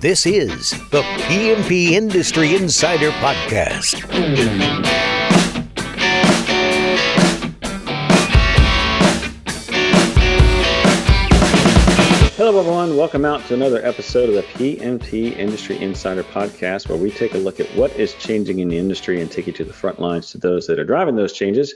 This is the PMP Industry Insider Podcast. Hello, everyone. Welcome out to another episode of the PMP Industry Insider Podcast, where we take a look at what is changing in the industry and take you to the front lines to those that are driving those changes.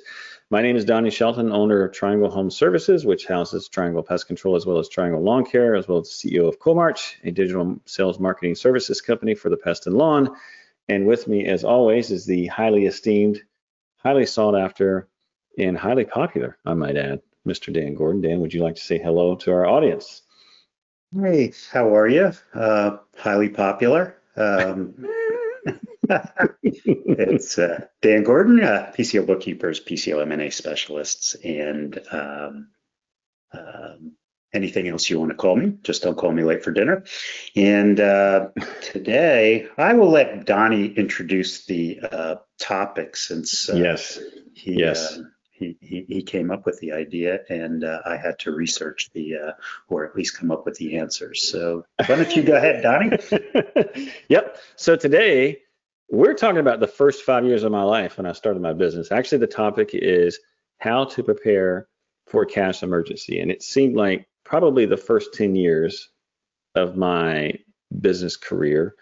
My name is Donnie Shelton, owner of Triangle Home Services, which houses Triangle Pest Control as well as Triangle Lawn Care, as well as the CEO of Coalmarch, a digital sales marketing services company for the pest and lawn. And with me, as always, is the highly esteemed, highly sought after, and highly popular, I might add, Mr. Dan Gordon. Dan, would you like to say hello to our audience? Hey, how are you? Uh, highly popular. Um, it's uh, Dan Gordon, uh, PCO bookkeepers, PCO M&A specialists, and um, um, anything else you want to call me. Just don't call me late for dinner. And uh, today, I will let Donnie introduce the uh, topic since uh, yes, he, yes. uh, he, he, he came up with the idea, and uh, I had to research the, uh, or at least come up with the answers. So why don't you go ahead, Donnie? yep. So today we're talking about the first five years of my life when I started my business. Actually, the topic is how to prepare for a cash emergency. And it seemed like probably the first 10 years of my business career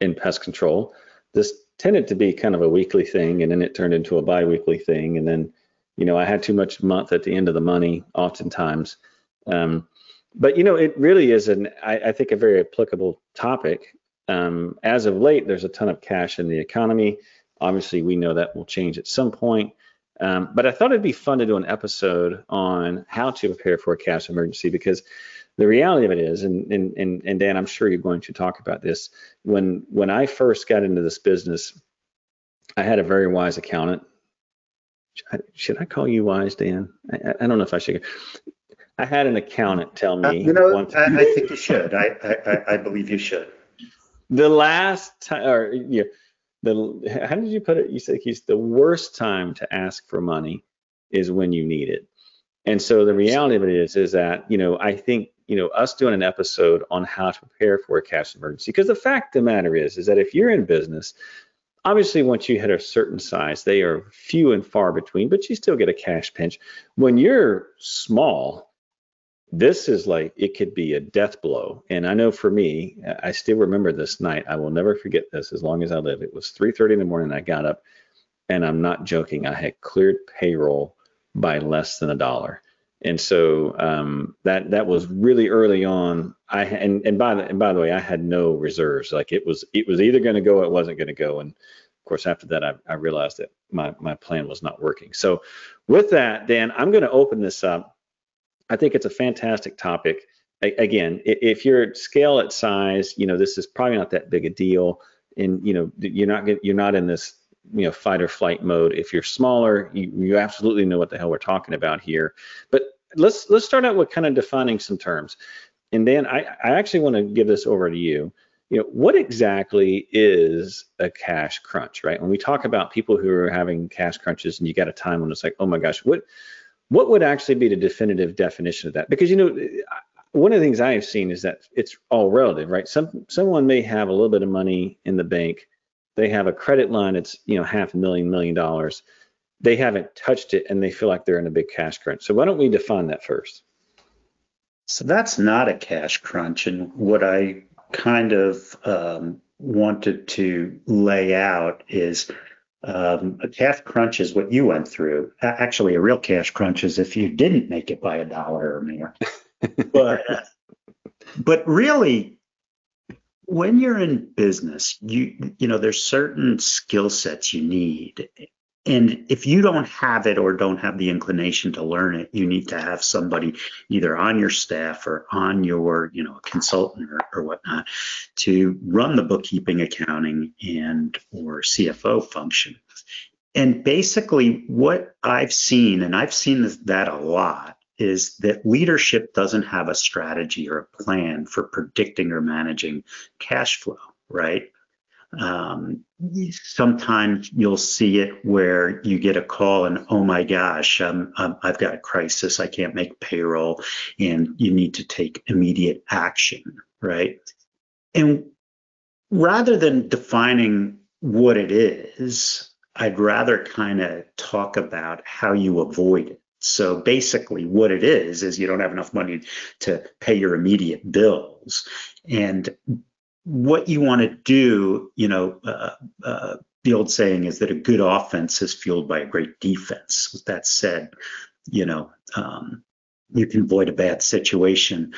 in pest control, this tended to be kind of a weekly thing. And then it turned into a bi weekly thing. And then, you know, I had too much month at the end of the money oftentimes. Um, but, you know, it really is an, I, I think, a very applicable topic um, as of late, there's a ton of cash in the economy. Obviously, we know that will change at some point. Um, but I thought it'd be fun to do an episode on how to prepare for a cash emergency because the reality of it is, and, and, and, and Dan, I'm sure you're going to talk about this. When when I first got into this business, I had a very wise accountant. Should I call you wise, Dan? I, I don't know if I should. I had an accountant tell me. Uh, you know, I, I, think you should. I, I, I believe you should the last time, or yeah, the how did you put it? You said he's the worst time to ask for money is when you need it. And so the reality of it is, is that you know I think you know us doing an episode on how to prepare for a cash emergency because the fact of the matter is, is that if you're in business, obviously once you hit a certain size, they are few and far between, but you still get a cash pinch. When you're small, this is like it could be a death blow. And i know for me i still remember this night. I will never forget this as long as i live. It was 3.30 in the morning. I got up and i'm not joking. I had cleared payroll by less than a dollar. And so um, that that was really early on. I and, and by the and by the way i had no reserves. Like it was it was either going to go or it wasn't going to go. And of course after that I, I realized that my my plan was not working. So with that dan i'm going to open this up I think it's a fantastic topic. Again, if you're at scale at size, you know this is probably not that big a deal, and you know you're not you're not in this you know fight or flight mode. If you're smaller, you, you absolutely know what the hell we're talking about here. But let's let's start out with kind of defining some terms, and then I, I actually want to give this over to you. You know, what exactly is a cash crunch, right? When we talk about people who are having cash crunches, and you got a time when it's like, oh my gosh, what what would actually be the definitive definition of that? Because you know, one of the things I have seen is that it's all relative, right? Some someone may have a little bit of money in the bank, they have a credit line that's you know half a million million dollars, they haven't touched it, and they feel like they're in a big cash crunch. So why don't we define that first? So that's not a cash crunch, and what I kind of um, wanted to lay out is um, a cash crunch is what you went through. Actually, a real cash crunch is if you didn't make it by a dollar or more. but but really, when you're in business, you you know there's certain skill sets you need, and if you don't have it or don't have the inclination to learn it, you need to have somebody either on your staff or on your, you know, consultant or, or whatnot to run the bookkeeping, accounting, and or CFO function. And basically, what I've seen, and I've seen that a lot, is that leadership doesn't have a strategy or a plan for predicting or managing cash flow, right? Um, sometimes you'll see it where you get a call and oh my gosh um, um, i've got a crisis. I can't make payroll and you need to take immediate action right? And rather than defining what it is, I'd rather kind of talk about how you avoid it. So basically, what it is is you don't have enough money to pay your immediate bills, and what you want to do, you know, uh, uh, the old saying is that a good offense is fueled by a great defense. With that said, you know, um, you can avoid a bad situation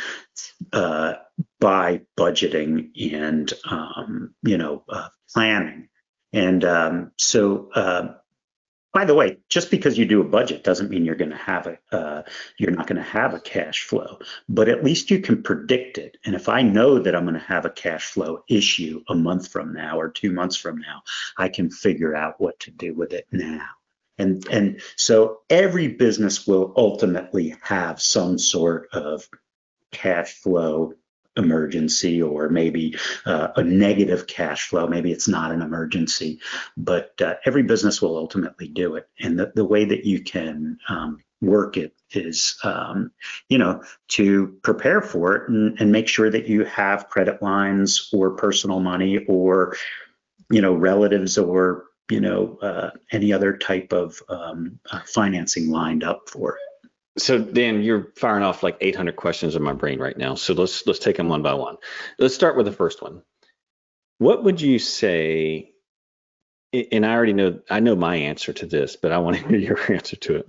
uh, by budgeting and um, you know uh, planning. And um, so uh, by the way, just because you do a budget doesn't mean you're going to have a uh, you're not going to have a cash flow, but at least you can predict it. And if I know that I'm going to have a cash flow issue a month from now or two months from now, I can figure out what to do with it now. And and so every business will ultimately have some sort of cash flow emergency or maybe uh, a negative cash flow. Maybe it's not an emergency, but uh, every business will ultimately do it. And the, the way that you can um, work it is, um, you know, to prepare for it and, and make sure that you have credit lines or personal money or, you know, relatives or you know, uh, any other type of um, uh, financing lined up for it. So Dan, you're firing off like 800 questions in my brain right now. So let's let's take them one by one. Let's start with the first one. What would you say? And I already know I know my answer to this, but I want to hear your answer to it.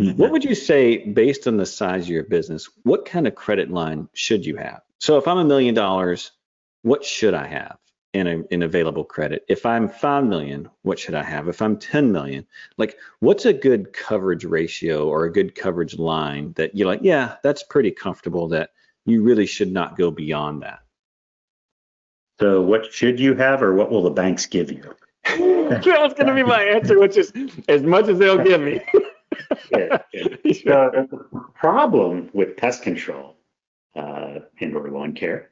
Mm-hmm. What would you say, based on the size of your business, what kind of credit line should you have? So if I'm a million dollars, what should I have? In, a, in available credit. If I'm 5 million, what should I have? If I'm 10 million, like what's a good coverage ratio or a good coverage line that you're like, yeah, that's pretty comfortable that you really should not go beyond that? So what should you have or what will the banks give you? That's going to be my answer, which is as much as they'll give me. yeah, yeah. So the problem with pest control uh, indoor lawn care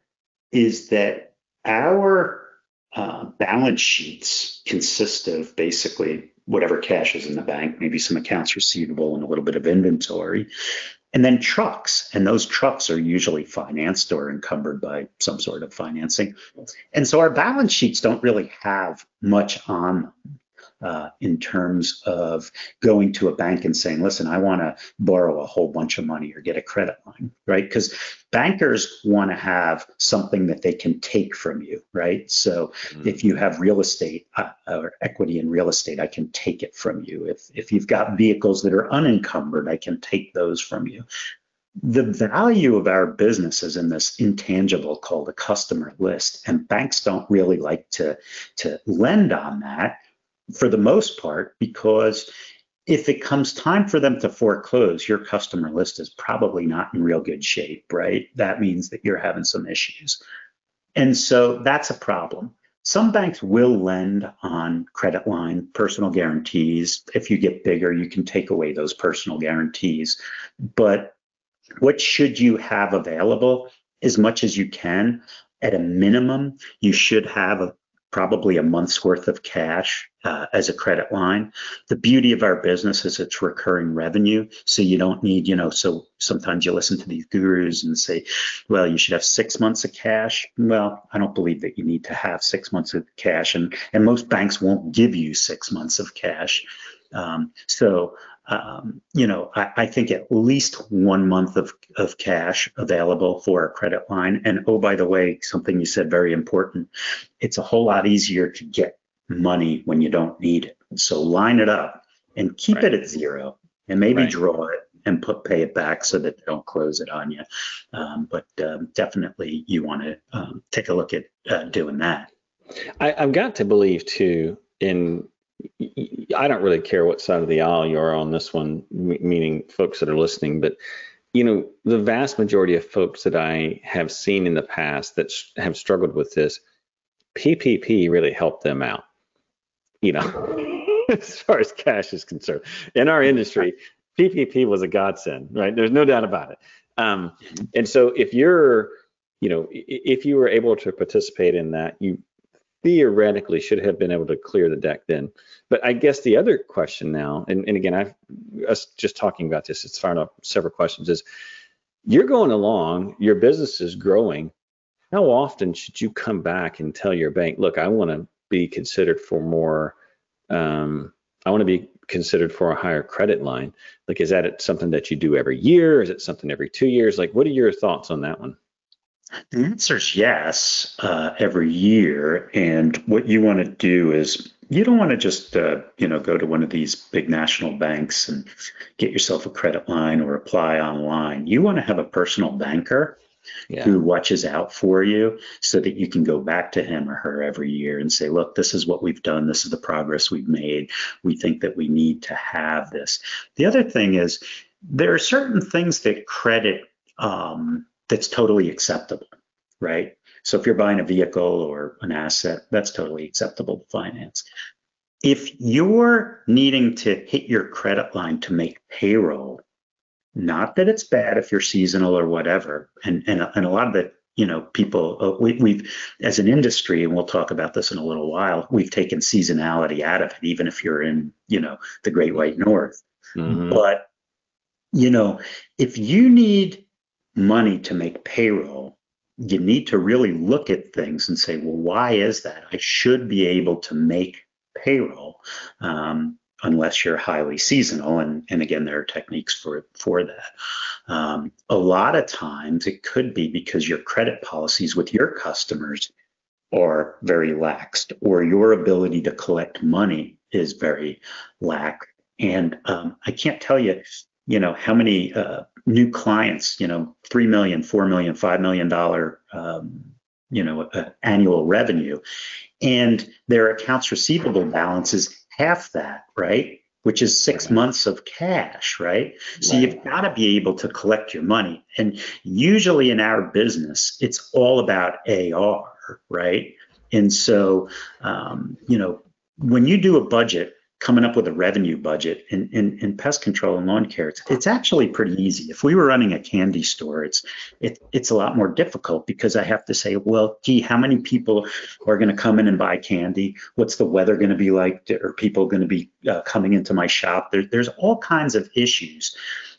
is that our uh, balance sheets consist of basically whatever cash is in the bank, maybe some accounts receivable and a little bit of inventory, and then trucks. And those trucks are usually financed or encumbered by some sort of financing. And so our balance sheets don't really have much on them uh, in terms of going to a bank and saying, listen, I want to borrow a whole bunch of money or get a credit line, right? Because bankers want to have something that they can take from you, right? So mm-hmm. if you have real estate uh, or equity in real estate, I can take it from you. If, if you've got vehicles that are unencumbered, I can take those from you the value of our business is in this intangible called a customer list and banks don't really like to to lend on that for the most part, because if it comes time for them to foreclose, your customer list is probably not in real good shape, right? That means that you're having some issues. And so that's a problem. Some banks will lend on credit line, personal guarantees. If you get bigger, you can take away those personal guarantees. But what should you have available as much as you can? At a minimum, you should have a, probably a month's worth of cash uh, as a credit line. The beauty of our business is it's recurring revenue. So you don't need, you know, so sometimes you listen to these gurus and say, well, you should have six months of cash. Well, I don't believe that you need to have six months of cash. And, and most banks won't give you six months of cash. Um, so um, you know, I, I, think at least one month of, of cash available for a credit line. And oh, by the way, something you said very important. It's a whole lot easier to get money when you don't need it. So line it up and keep right. it at zero and maybe right. draw it and put pay it back so that they don't close it on you. Um, but um, definitely you want to um, take a look at uh, doing that. I, I've got to believe too in I don't really care what side of the aisle you're on this one, meaning folks that are listening, but you know, the vast majority of folks that I have seen in the past that have struggled with this, PPP really helped them out. You know, as far as cash is concerned, in our industry, PPP was a godsend, right? There's no doubt about it. Um, and so if you're, you know, if you were able to participate in that, you theoretically should have been able to clear the deck then. But I guess the other question now, and, and again, I've us just talking about this, it's firing up several questions, is you're going along, your business is growing. how often should you come back and tell your bank, look, I want to be considered for more, um, I want to be considered for a higher credit line? Like, is that something that you do every year? Is it something every two years? Like, what are your thoughts on that one? The answer is yes, uh, every year. And what you want to do is you don't want to just uh, you know go to one of these big national banks and get yourself a credit line or apply online. You want to have a personal banker yeah. who watches out for you so that you can go back to him or her every year and say, look, this is what we've done. This is the progress we've made. We think that we need to have this. The other thing is there are certain things that credit um, that's totally acceptable, right? So if you're buying a vehicle or an asset, that's totally acceptable to finance. If you're needing to hit your credit line to make payroll, not that it's bad if you're seasonal or whatever, and and, and a lot of the you know people uh, we, we've as an industry, and we'll talk about this in a little while, we've taken seasonality out of it, even if you're in you know the Great White North. Mm-hmm. But you know if you need money to make payroll, you need to really look at things and say, well, why is that? I should be able to make payroll um, unless you're highly seasonal. And, and again, there are techniques for, for that. Um, a lot of times it could be because your credit policies with your customers are very laxed or your ability to collect money is very lax. And um, I can't tell you, you know, how many uh, new clients, you know, three million, four million, five million dollar, um, you know, uh, annual revenue, and their accounts receivable balance is half that, right? Which is six months of cash, right? So right. you've got to be able to collect your money, and usually in our business, it's all about AR, right? And so, um, you know, when you do a budget coming up with a revenue budget in, in, in pest control and lawn care, it's, it's actually pretty easy. If we were running a candy store, it's it, it's a lot more difficult because I have to say, well, gee, how many people are going to come in and buy candy? What's the weather going to be like? Are people going to be uh, coming into my shop? There, there's all kinds of issues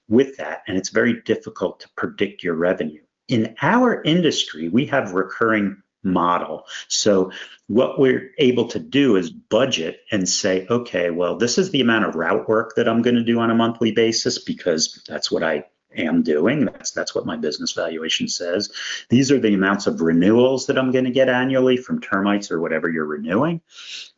with that, and it's very difficult to predict your revenue. In our industry, we have recurring model. So what we're able to do is budget and say, okay, well, this is the amount of route work that I'm going to do on a monthly basis because that's what I am doing. That's that's what my business valuation says. These are the amounts of renewals that I'm going to get annually from termites or whatever you're renewing.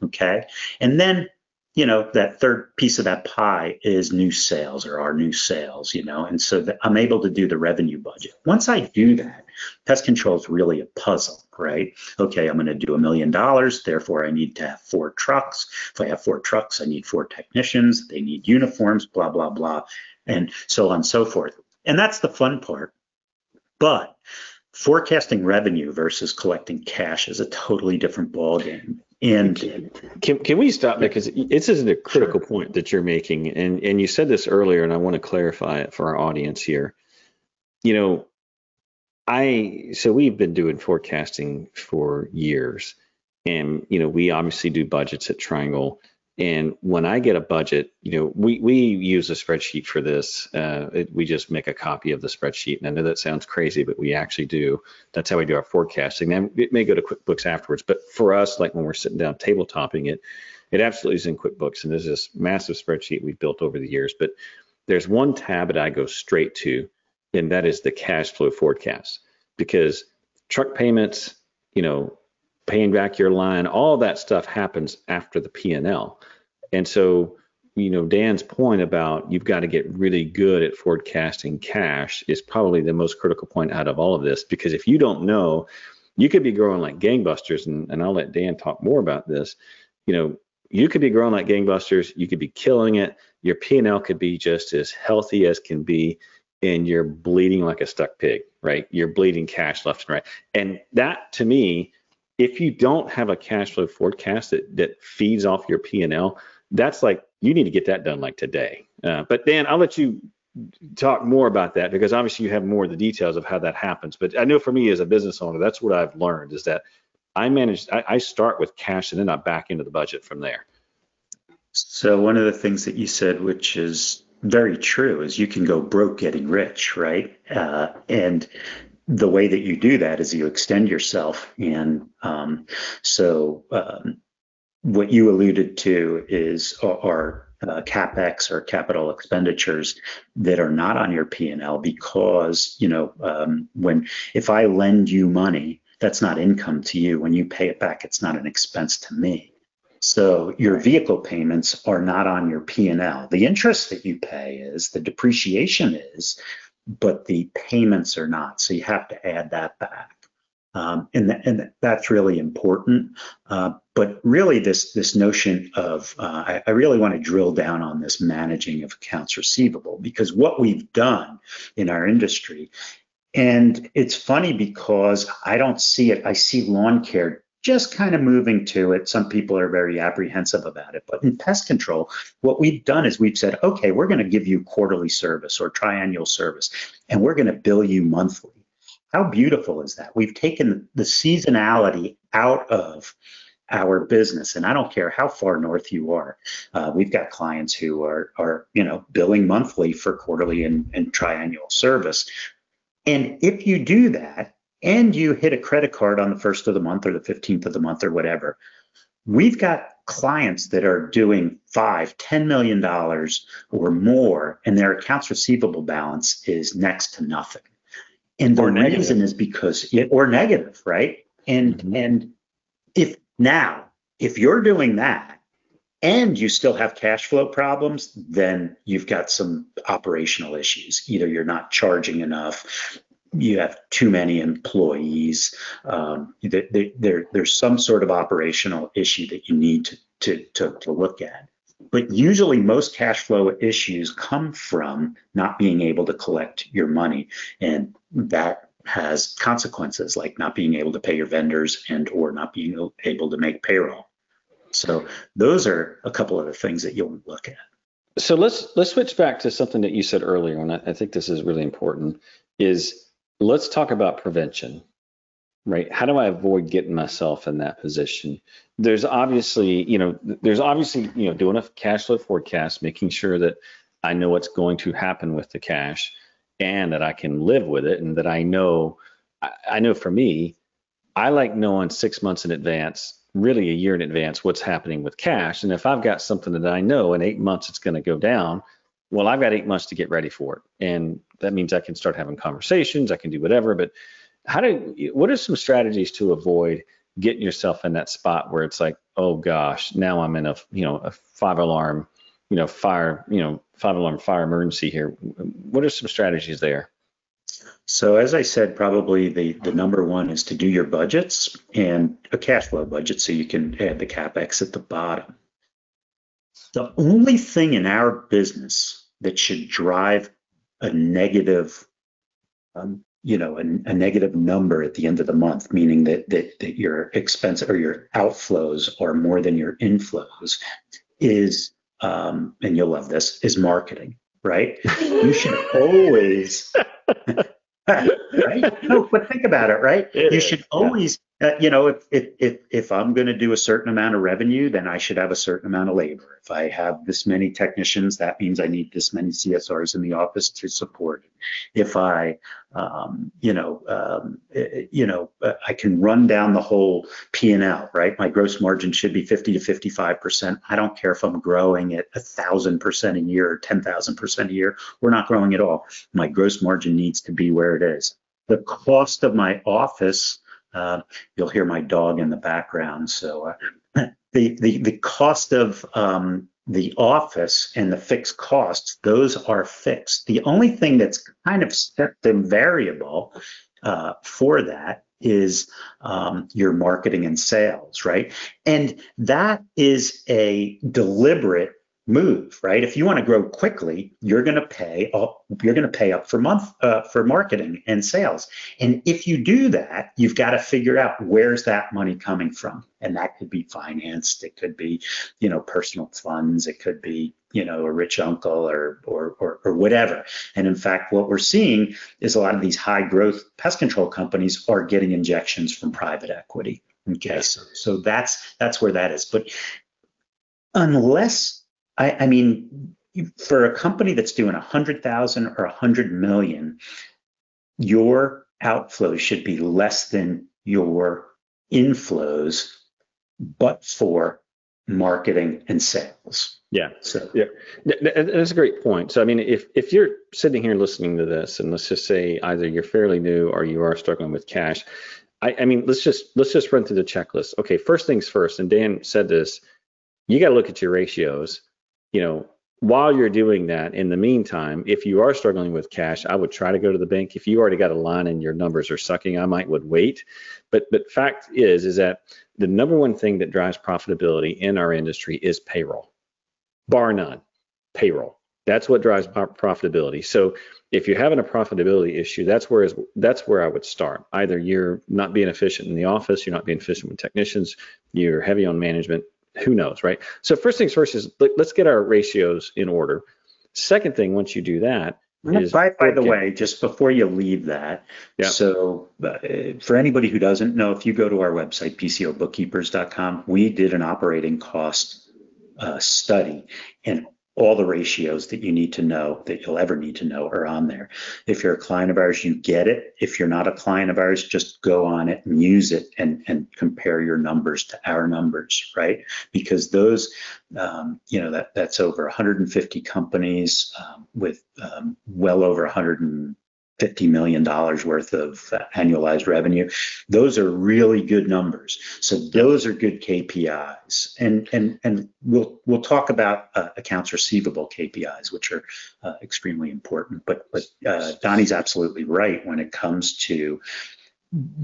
Okay. And then you know that third piece of that pie is new sales or our new sales you know and so i'm able to do the revenue budget. Once i do that pest control is really a puzzle right? Okay i'm going to do a million dollars therefore i need to have four trucks. If i have four trucks i need four technicians they need uniforms blah blah blah and so on and so forth. And that's the fun part. But forecasting revenue versus collecting cash is a totally different ballgame and can, can we stop because this is a critical sure. point that you're making, and and you said this earlier, and I want to clarify it for our audience here. You know, I so we've been doing forecasting for years, and you know we obviously do budgets at Triangle, and when I get a budget, you know, we, we use a spreadsheet for this. Uh, it, we just make a copy of the spreadsheet. And I know that sounds crazy, but we actually do. That's how we do our forecasting. Then it may go to QuickBooks afterwards. But for us, like when we're sitting down tabletopping it, it absolutely is in QuickBooks. And there's this massive spreadsheet we've built over the years. But there's one tab that I go straight to, and that is the cash flow forecast. Because truck payments, you know, paying back your line, all that stuff happens after the P&L. And so, you know, Dan's point about you've got to get really good at forecasting cash is probably the most critical point out of all of this because if you don't know, you could be growing like gangbusters, and, and I'll let Dan talk more about this. You know, you could be growing like gangbusters, you could be killing it, your P&L could be just as healthy as can be, and you're bleeding like a stuck pig, right? You're bleeding cash left and right. And that to me if you don't have a cash flow forecast that, that feeds off your P&L, that's like you need to get that done like today. Uh, but Dan, I'll let you talk more about that because obviously you have more of the details of how that happens. But I know for me as a business owner, that's what I've learned is that I manage, I, I start with cash and then I back into the budget from there. So one of the things that you said, which is very true, is you can go broke getting rich, right? Uh, and the way that you do that is you extend yourself. And um, so um, what you alluded to is are uh, capex or capital expenditures that are not on your P&L because you know um, when if I lend you money, that's not income to you. When you pay it back, it's not an expense to me. So your vehicle payments are not on your P&L. The interest that you pay is, the depreciation is, but the payments are not. So you have to add that back. Um, and, th- and that's really important. Uh, but really, this this notion of uh, I, I, really want to drill down on this managing of accounts receivable because what we've done in our industry, and it's funny because I don't see it. I see lawn care just kind of moving to it. Some people are very apprehensive about it. But in pest control, what we've done is we've said, okay, we're going to give you quarterly service or triennial service, and we're going to bill you monthly. How beautiful is that? We've taken the seasonality out of our business, and I don't care how far north you are. Uh, we've got clients who are, are, you know, billing monthly for quarterly and, and triennial service. And if you do that, and you hit a credit card on the first of the month or the 15th of the month or whatever, we've got clients that are doing five, ten million dollars or more, and their accounts receivable balance is next to nothing. And the reason is because it, or negative, right? And mm-hmm. and if now if you're doing that and you still have cash flow problems, then you've got some operational issues. Either you're not charging enough, you have too many employees. Um, there, there's some sort of operational issue that you need to, to, to, to look at. But usually, most cash flow issues come from not being able to collect your money, and that has consequences like not being able to pay your vendors and or not being able to make payroll. So those are a couple of the things that you'll look at. So let's let's switch back to something that you said earlier, and I, I think this is really important. Is let's talk about prevention, right? How do I avoid getting myself in that position? There's obviously, you know, there's obviously, you know, doing a cash flow forecast, making sure that I know what's going to happen with the cash and that I can live with it and that I know, I, I know for me, I like knowing six months in advance, really a year in advance, what's happening with cash. And if I've got something that I know in eight months it's going to go down, well, I've got eight months to get ready for it. And that means I can start having conversations, I can do whatever. But how do what are some strategies to avoid getting yourself in that spot where it's like, oh gosh, now I'm in a you know a five alarm, you know, fire, you know, five alarm fire emergency here. What are some strategies there? So as I said, probably the, the number one is to do your budgets and a cash flow budget so you can add the capex at the bottom. The only thing in our business that should drive a negative, um, you know, a, a, negative number at the end of the month, meaning that, that that your expense or your outflows are more than your inflows, is um, and you'll love this is marketing, right? you should always. right? No, but think about it, right? You should always uh, you know, if if if if I'm going to do a certain amount of revenue, then I should have a certain amount of labor. If I have this many technicians, that means I need this many CSRs in the office to support. If I, um, you know, um, eh, eh, you know, uh, I can run down the whole P and L, right? My gross margin should be 50 to 55 percent. I don't care if I'm growing at a thousand percent a year or 10,000 percent a year. We're not growing at all. My gross margin needs to be where it is. The cost of my office uh, you'll hear my dog in the background. So uh, the, the the cost of um, the office and the fixed costs, those are fixed. The only thing that's kind of set and variable uh, for that is um, your marketing and sales, right? And that is a deliberate move, right? If you want to grow quickly, you're going to pay up, you're going to pay up for month uh, for marketing and sales. And if you do that, you've got to figure out where's that money coming from. And that could be financed, it could be, you know, personal funds, it could be, you know, a rich uncle or or or, or whatever. And in fact, what we're seeing is a lot of these high growth pest control companies are getting injections from private equity. Okay, so so that's that's where that is. But unless I, I mean, for a company that's doing a hundred thousand or a hundred million, your outflows should be less than your inflows, but for marketing and sales. Yeah. So Yeah, that's a great point. So, I mean, if if you're sitting here listening to this, and let's just say either you're fairly new or you are struggling with cash, I, I mean, let's just let's just run through the checklist. Okay, first things first, and Dan said this, you got to look at your ratios. You know, while you're doing that, in the meantime, if you are struggling with cash, I would try to go to the bank. If you already got a line and your numbers are sucking, I might would wait. But but fact is is that the number one thing that drives profitability in our industry is payroll, bar none. Payroll. That's what drives profitability. So if you're having a profitability issue, that's where is that's where I would start. Either you're not being efficient in the office, you're not being efficient with technicians, you're heavy on management, who knows, right? So first things first is let's get our ratios in order. Second thing, once you do that, is by, by the way, just before you leave that, Yeah. so uh, for anybody who doesn't know, if you go to our website, pcobookkeepers.com, we did an operating cost uh, study, and all the ratios that you need to know that you'll ever need to know are on there. If you're a client of ours, you get it. If you're not a client of ours, just go on it and use it and, and compare your numbers to our numbers, right? Because those, um, you know, that that's over 150 companies um, with um, well over 150 million dollars worth of annualized revenue. Those are really good numbers. So those are good KPIs, and and and we'll we'll talk about uh, accounts receivable KPIs, which are uh, extremely important. But but uh, Donnie's absolutely right when it comes to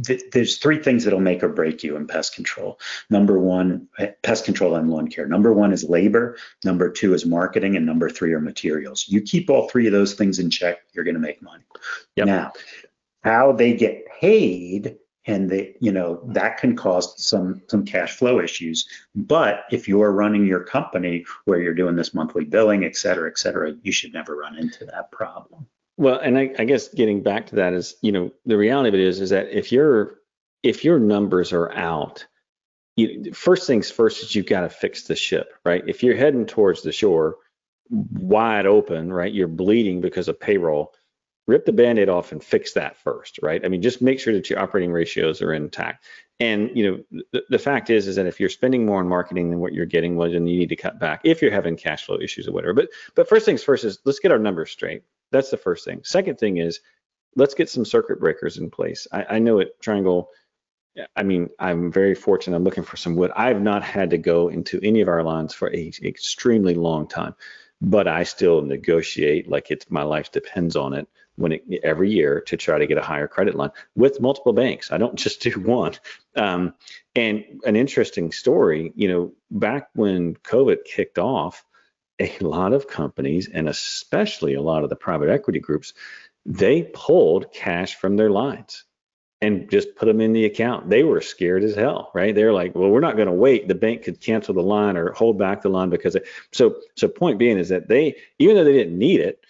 th- there's three things that'll make or break you in pest control. Number one, pest control and lawn care. Number one is labor. Number two is marketing, and number three are materials. You keep all three of those things in check, you're going to make money. Yep. Now, how they get paid and they, you know, that can cause some some cash flow issues. But if you're running your company where you're doing this monthly billing, et cetera, et cetera, you should never run into that problem. Well, and I, I guess getting back to that is, you know, the reality of it is, is that if your if your numbers are out, you, first things first is you've got to fix the ship, right? If you're heading towards the shore, wide open, right? You're bleeding because of payroll. Rip the band-aid off and fix that first, right? I mean, just make sure that your operating ratios are intact. And you know, the, the fact is, is that if you're spending more on marketing than what you're getting, well, then you need to cut back if you're having cash flow issues or whatever. But but first things first is let's get our numbers straight. That's the first thing. Second thing is let's get some circuit breakers in place. I, I know at Triangle, I mean, I'm very fortunate. I'm looking for some wood. I've not had to go into any of our lines for a extremely long time, but I still negotiate like it's my life depends on it when it, every year to try to get a higher credit line with multiple banks. I don't just do one. Um, and an interesting story, you know, back when COVID kicked off, a lot of companies and especially a lot of the private equity groups, they pulled cash from their lines and just put them in the account. They were scared as hell, right? They're like, well, we're not going to wait. The bank could cancel the line or hold back the line because it, so so point being is that they even though they didn't need it,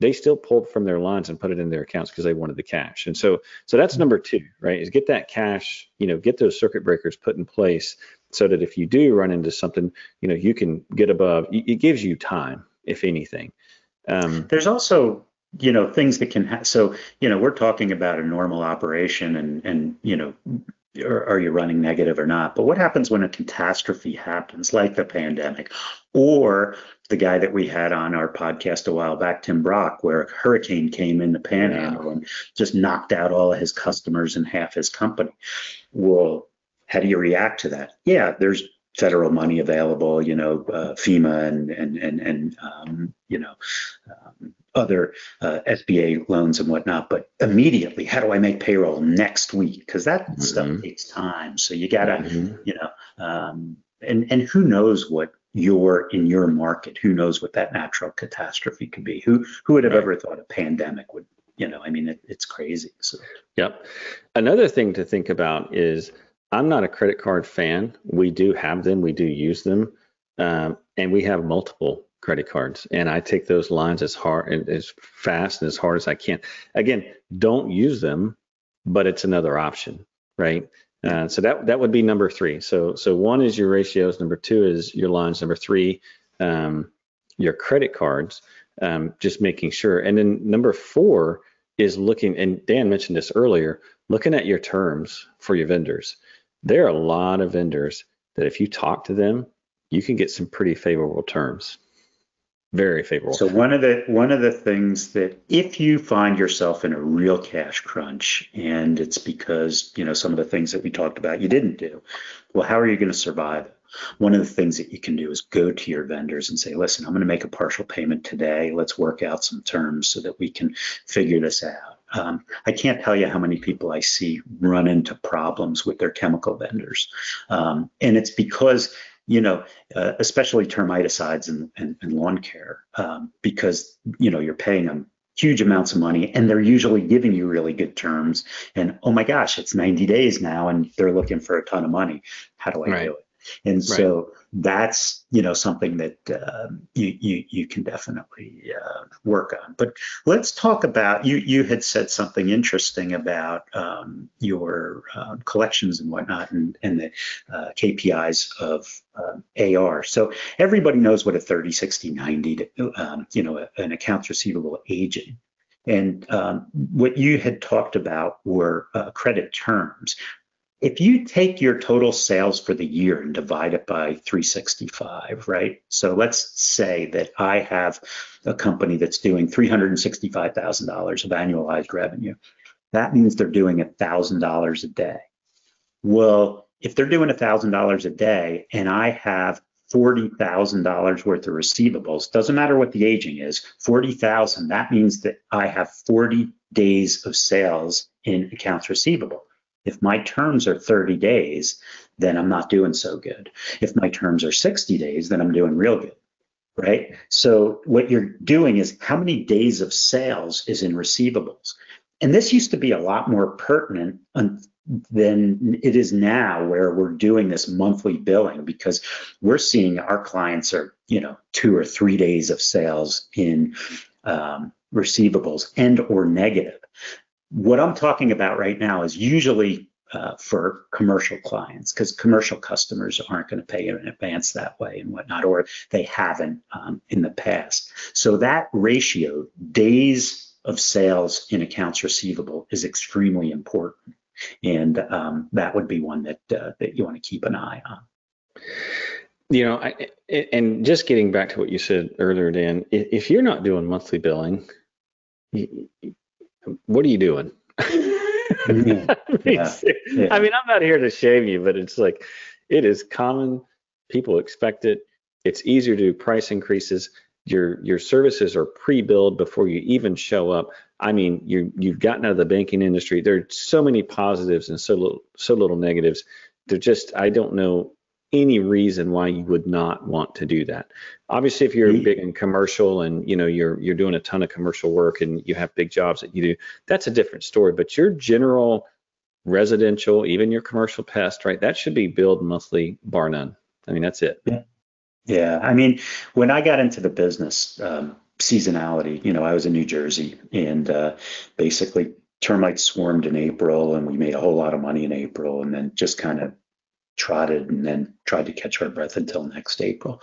they still pulled from their lines and put it in their accounts because they wanted the cash. And so so that's mm-hmm. number 2, right? Is get that cash, you know, get those circuit breakers put in place so that if you do run into something, you know, you can get above. It gives you time, if anything. Um, There's also you know things that can ha- so you know we're talking about a normal operation and and you know are, are you running negative or not but what happens when a catastrophe happens like the pandemic or the guy that we had on our podcast a while back tim brock where a hurricane came in the panhandle and just knocked out all of his customers and half his company well how do you react to that yeah there's federal money available, you know, uh, FEMA and and and and um, you know um, other uh, SBA loans and whatnot. But immediately, how do I make payroll next week? Because that Mhm. stuff takes time. So you gotta, Mhm. you know, um, and and who knows what your in your market? Who knows what that natural catastrophe could be? Who who would have Right. ever thought a pandemic would? You know, I mean, it, it's crazy. So Yep. Another thing to think about is I'm not a credit card fan. We do have them, we do use them, um, and we have multiple credit cards. And I take those lines as hard and as fast and as hard as I can. Again, don't use them, but it's another option, right? Uh, so that that would be number three. So so one is your ratios. Number two is your lines. Number three, um, your credit cards. Um, just making sure. And then number four is looking, and Dan mentioned this earlier, looking at your terms for your vendors. There are a lot of vendors that if you talk to them, you can get some pretty favorable terms. Very favorable. So one of the one of the things that if you find yourself in a real cash crunch and it's because, you know, some of the things that we talked about you didn't do, well, how are you going to survive? One of the things that you can do is go to your vendors and say, listen, I'm going to make a partial payment today. Let's work out some terms so that we can figure this out. Um, I can't tell you how many people I see run into problems with their chemical vendors. Um, and it's because you know, uh, especially termiticides and, and, and lawn care, um, because, you know, you're paying them huge amounts of money and they're usually giving you really good terms. And oh my gosh, it's 90 days now and they're looking for a ton of money. How do I right. do it? And so that's you know something that uh, you, you you can definitely uh, work on. But let's talk about you. You had said something interesting about um, your uh, collections and whatnot, and, and the uh, KPIs of um, AR. So everybody knows what a 30, 60, 90, um, you know, an accounts receivable aging. And um, what you had talked about were uh, credit terms. If you take your total sales for the year and divide it by 365, right? So let's say that I have a company that's doing $365,000 of annualized revenue. That means they're doing $1,000 a day. Well, if they're doing $1,000 a day and I have $40,000 worth of receivables, doesn't matter what the aging is, 40,000, that means that I have 40 days of sales in accounts receivable. If my terms are 30 days, then I'm not doing so good. If my terms are 60 days, then I'm doing real good. Right. So what you're doing is how many days of sales is in receivables? And this used to be a lot more pertinent than it is now where we're doing this monthly billing because we're seeing our clients are, you know, two or three days of sales in um, receivables and or negative. What I'm talking about right now is usually uh, for commercial clients because commercial customers aren't going to pay in advance that way and whatnot, or they haven't um, in the past. So that ratio, days of sales in accounts receivable, is extremely important, and um, that would be one that uh, that you want to keep an eye on. You know, I, and just getting back to what you said earlier, Dan, if you're not doing monthly billing, what are you doing? I, mean, yeah. Yeah. I mean, I'm not here to shame you, but it's like it is common. People expect it. It's easier to do price increases. Your your services are pre-billed before you even show up. I mean, you you've gotten out of the banking industry. There are so many positives and so little so little negatives. They're just I don't know any reason why you would not want to do that. Obviously, if you're big in commercial and you know you're you're doing a ton of commercial work and you have big jobs that you do, that's a different story. But your general residential, even your commercial pest, right? That should be billed monthly, bar none. I mean, that's it. Yeah. Yeah. I mean, when I got into the business, um, seasonality, you know, I was in New Jersey and uh, basically termites swarmed in April and we made a whole lot of money in April and then just kind of trotted and then tried to catch our breath until next April.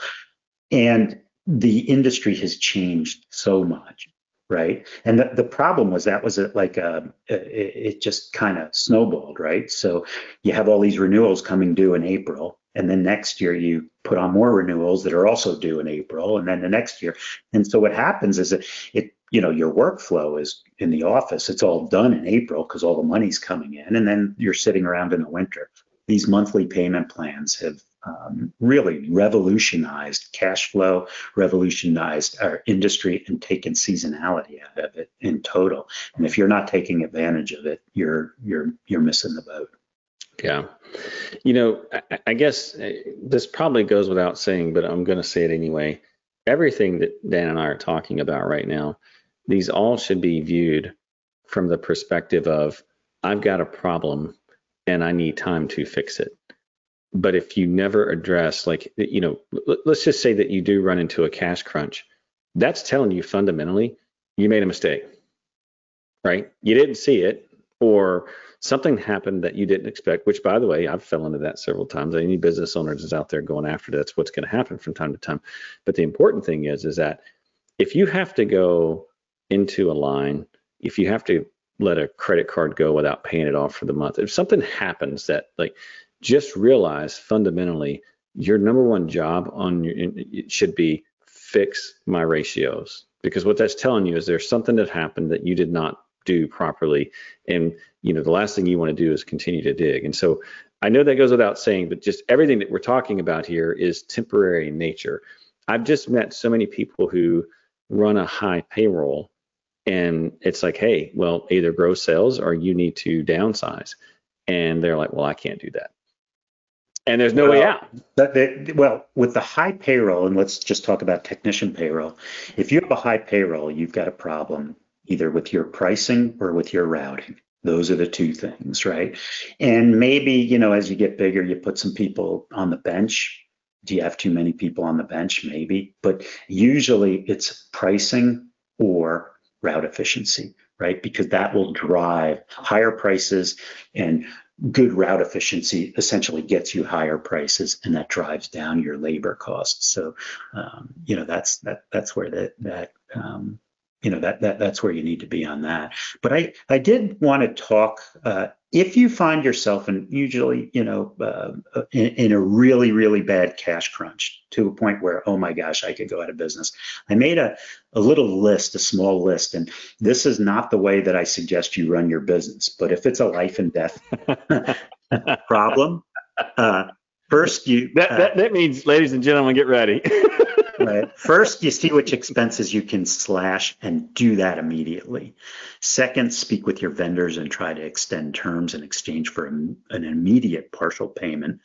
And the industry has changed so much, right? And the, the problem was that was like a, it, it just kind of snowballed, right? So you have all these renewals coming due in April, and then next year you put on more renewals that are also due in April, and then the next year. And so what happens is that it, you know, your workflow is in the office, it's all done in April because all the money's coming in, and then you're sitting around in the winter these monthly payment plans have um, really revolutionized cash flow, revolutionized our industry, and taken seasonality out of it in total. And if you're not taking advantage of it, you're you're you're missing the boat. Yeah, you know, I, I guess uh, this probably goes without saying, but I'm going to say it anyway. Everything that Dan and I are talking about right now, these all should be viewed from the perspective of I've got a problem and I need time to fix it. But if you never address, like, you know, let's just say that you do run into a cash crunch, that's telling you fundamentally you made a mistake, right? You didn't see it, or something happened that you didn't expect, which by the way, I've fell into that several times. Any business owners is out there going after that. That's what's going to happen from time to time. But the important thing is, is that if you have to go into a line if you have to let a credit card go without paying it off for the month, if something happens that like just realize fundamentally your number one job on your it should be fix my ratios. Because what that's telling you is there's something that happened that you did not do properly. And you know the last thing you want to do is continue to dig. And so i know that goes without saying but just everything that we're talking about here is temporary in nature. I've just met so many people who run a high payroll and it's like hey well either grow sales or you need to downsize and they're like well i can't do that and there's no well, way out. They, well, with the high payroll, and let's just talk about technician payroll. If you have a high payroll, you've got a problem either with your pricing or with your routing. Those are the two things, right? And maybe, you know, as you get bigger, you put some people on the bench. Do you have too many people on the bench? Maybe. But usually it's pricing or route efficiency, right? Because that will drive higher prices and good route efficiency essentially gets you higher prices and that drives down your labor costs. So, um, you know, that's that that's where that that um, you know that that that's where you need to be on that. But I I did want to talk uh, if you find yourself in usually you know uh, in, in, a really really bad cash crunch to a point where oh my gosh I could go out of business. I made a a little list, a small list, and this is not the way that I suggest you run your business. But if it's a life and death problem, uh, first you that, that uh, that means ladies and gentlemen get ready. right. First, you see which expenses you can slash and do that immediately. Second, speak with your vendors and try to extend terms in exchange for an immediate partial payment.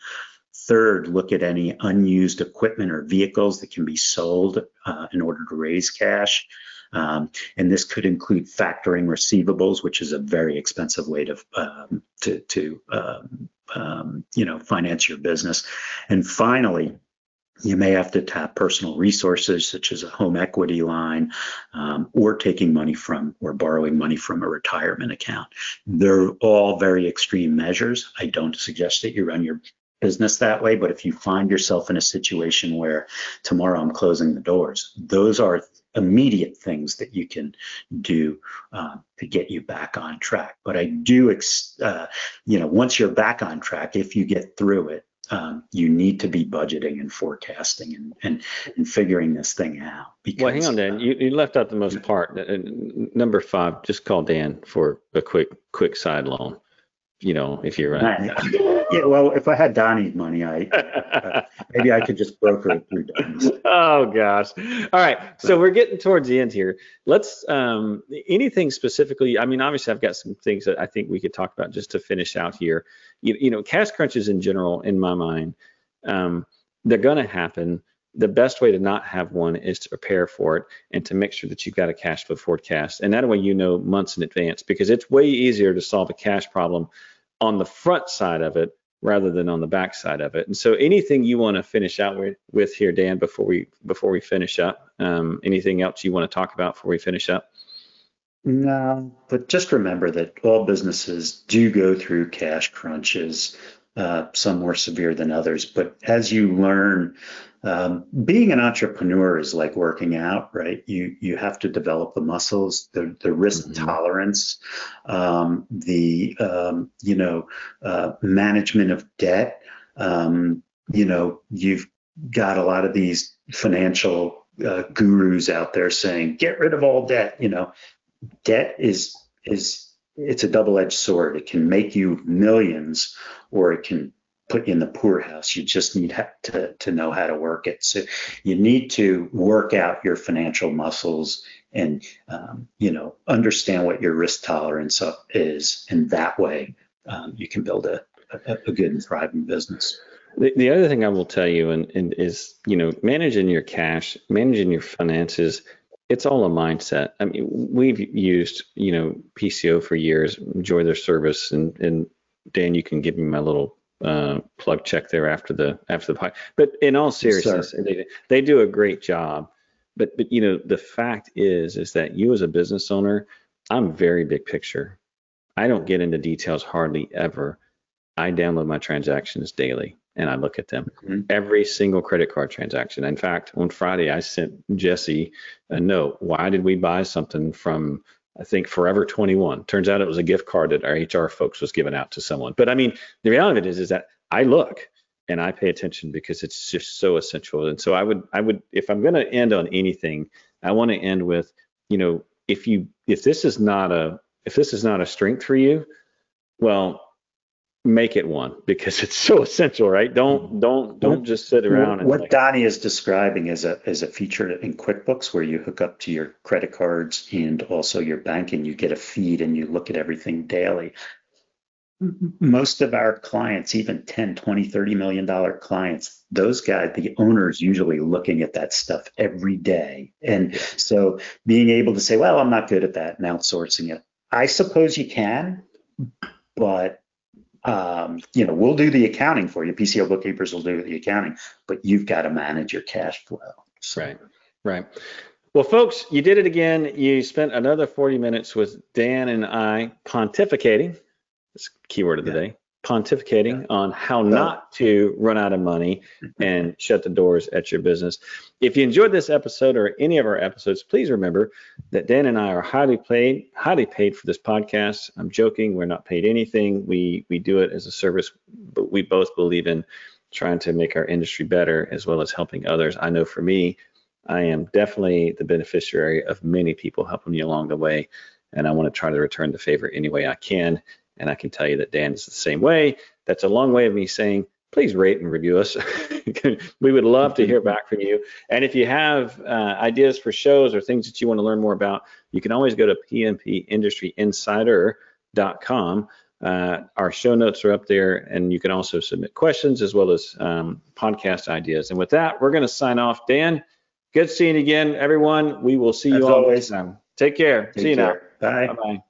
Third, look at any unused equipment or vehicles that can be sold uh, in order to raise cash. Um, and this could include factoring receivables, which is a very expensive way to um, to, to um, um you know finance your business. And finally, you may have to tap personal resources such as a home equity line um, or taking money from or borrowing money from a retirement account. They're all very extreme measures. I don't suggest that you run your business that way, but if you find yourself in a situation where tomorrow I'm closing the doors, those are immediate things that you can do uh, to get you back on track. But I do, ex- uh, you know, once you're back on track, if you get through it, um, you need to be budgeting and forecasting and, and, and figuring this thing out. Because, well, hang on, Dan. Uh, you, you left out the most part. Uh, number five, just call Dan for a quick quick side loan you know, if you're right. yeah, well, if I had Donnie's money, I uh, maybe I could just broker it through Donnie's. Oh gosh. All right. So we're getting towards the end here. Let's um anything specifically. I mean, obviously, I've got some things that I think we could talk about just to finish out here. You, you know, cash crunches in general, in my mind, um, they're going to happen. The best way to not have one is to prepare for it and to make sure that you've got a cash flow forecast. And that way you know months in advance because it's way easier to solve a cash problem on the front side of it rather than on the back side of it. And so anything you want to finish out with, with here, Dan, before we before we finish up, um, anything else you want to talk about before we finish up? No, but just remember that all businesses do go through cash crunches, uh, some more severe than others. But as you learn um, being an entrepreneur is like working out, right? You you have to develop the muscles, the the risk mm-hmm. tolerance, um, the um, you know uh, management of debt. Um, you know, you've got a lot of these financial uh, gurus out there saying get rid of all debt. You know, debt is is it's a double-edged sword. It can make you millions, or it can put you in the poorhouse. You just need to, to know how to work it. So you need to work out your financial muscles and, um, you know, understand what your risk tolerance is. And that way um, you can build a, a, a, good and thriving business. The, the other thing I will tell you and, and is, you know, managing your cash, managing your finances, it's all a mindset. I mean, we've used, you know, PCO for years, enjoy their service and, and Dan, you can give me my little uh, plug check there after the after the But in all seriousness, they, they do a great job. But but you know the fact is is that you as a business owner, I'm very big picture. I don't get into details hardly ever. I download my transactions daily and I look at them. Mm-hmm. Every single credit card transaction. In fact, on Friday I sent Jesse a note. Why did we buy something from I think Forever 21. Turns out it was a gift card that our HR folks was giving out to someone. But I mean, the reality of it is, is that I look and I pay attention because it's just so essential. And so I would, I would, if I'm going to end on anything, I want to end with, you know, if you, if this is not a, if this is not a strength for you, well, make it one because it's so essential, right? Don't mm-hmm. don't don't just sit around. what like, Donnie is describing is a is a feature in QuickBooks where you hook up to your credit cards and also your bank, and you get a feed and you look at everything daily. Most of our clients, even 10, 20, 30 million dollar clients, those guys, the owners usually looking at that stuff every day. And so being able to say, well, I'm not good at that and outsourcing it. I suppose you can, but um, you know, we'll do the accounting for you. PCO bookkeepers will do the accounting, but you've got to manage your cash flow. So. Right, right. Well, folks, you did it again. You spent another 40 minutes with Dan and I pontificating. That's keyword of the yeah. day pontificating yeah. on how not to run out of money and shut the doors at your business. If you enjoyed this episode or any of our episodes, please remember that Dan and I are highly paid, highly paid for this podcast. I'm joking, we're not paid anything. We we do it as a service, but we both believe in trying to make our industry better as well as helping others. I know for me, I am definitely the beneficiary of many people helping me along the way, and I want to try to return the favor any way I can. And I can tell you that Dan is the same way. That's a long way of me saying, please rate and review us. we would love to hear back from you. And if you have uh, ideas for shows or things that you want to learn more about, you can always go to pmpindustryinsider.com. Uh, our show notes are up there, and you can also submit questions as well as um, podcast ideas. And with that, we're going to sign off. Dan, good seeing you again, everyone. We will see you as all always. next time. Take care. Take see you care. now. Bye. Bye bye.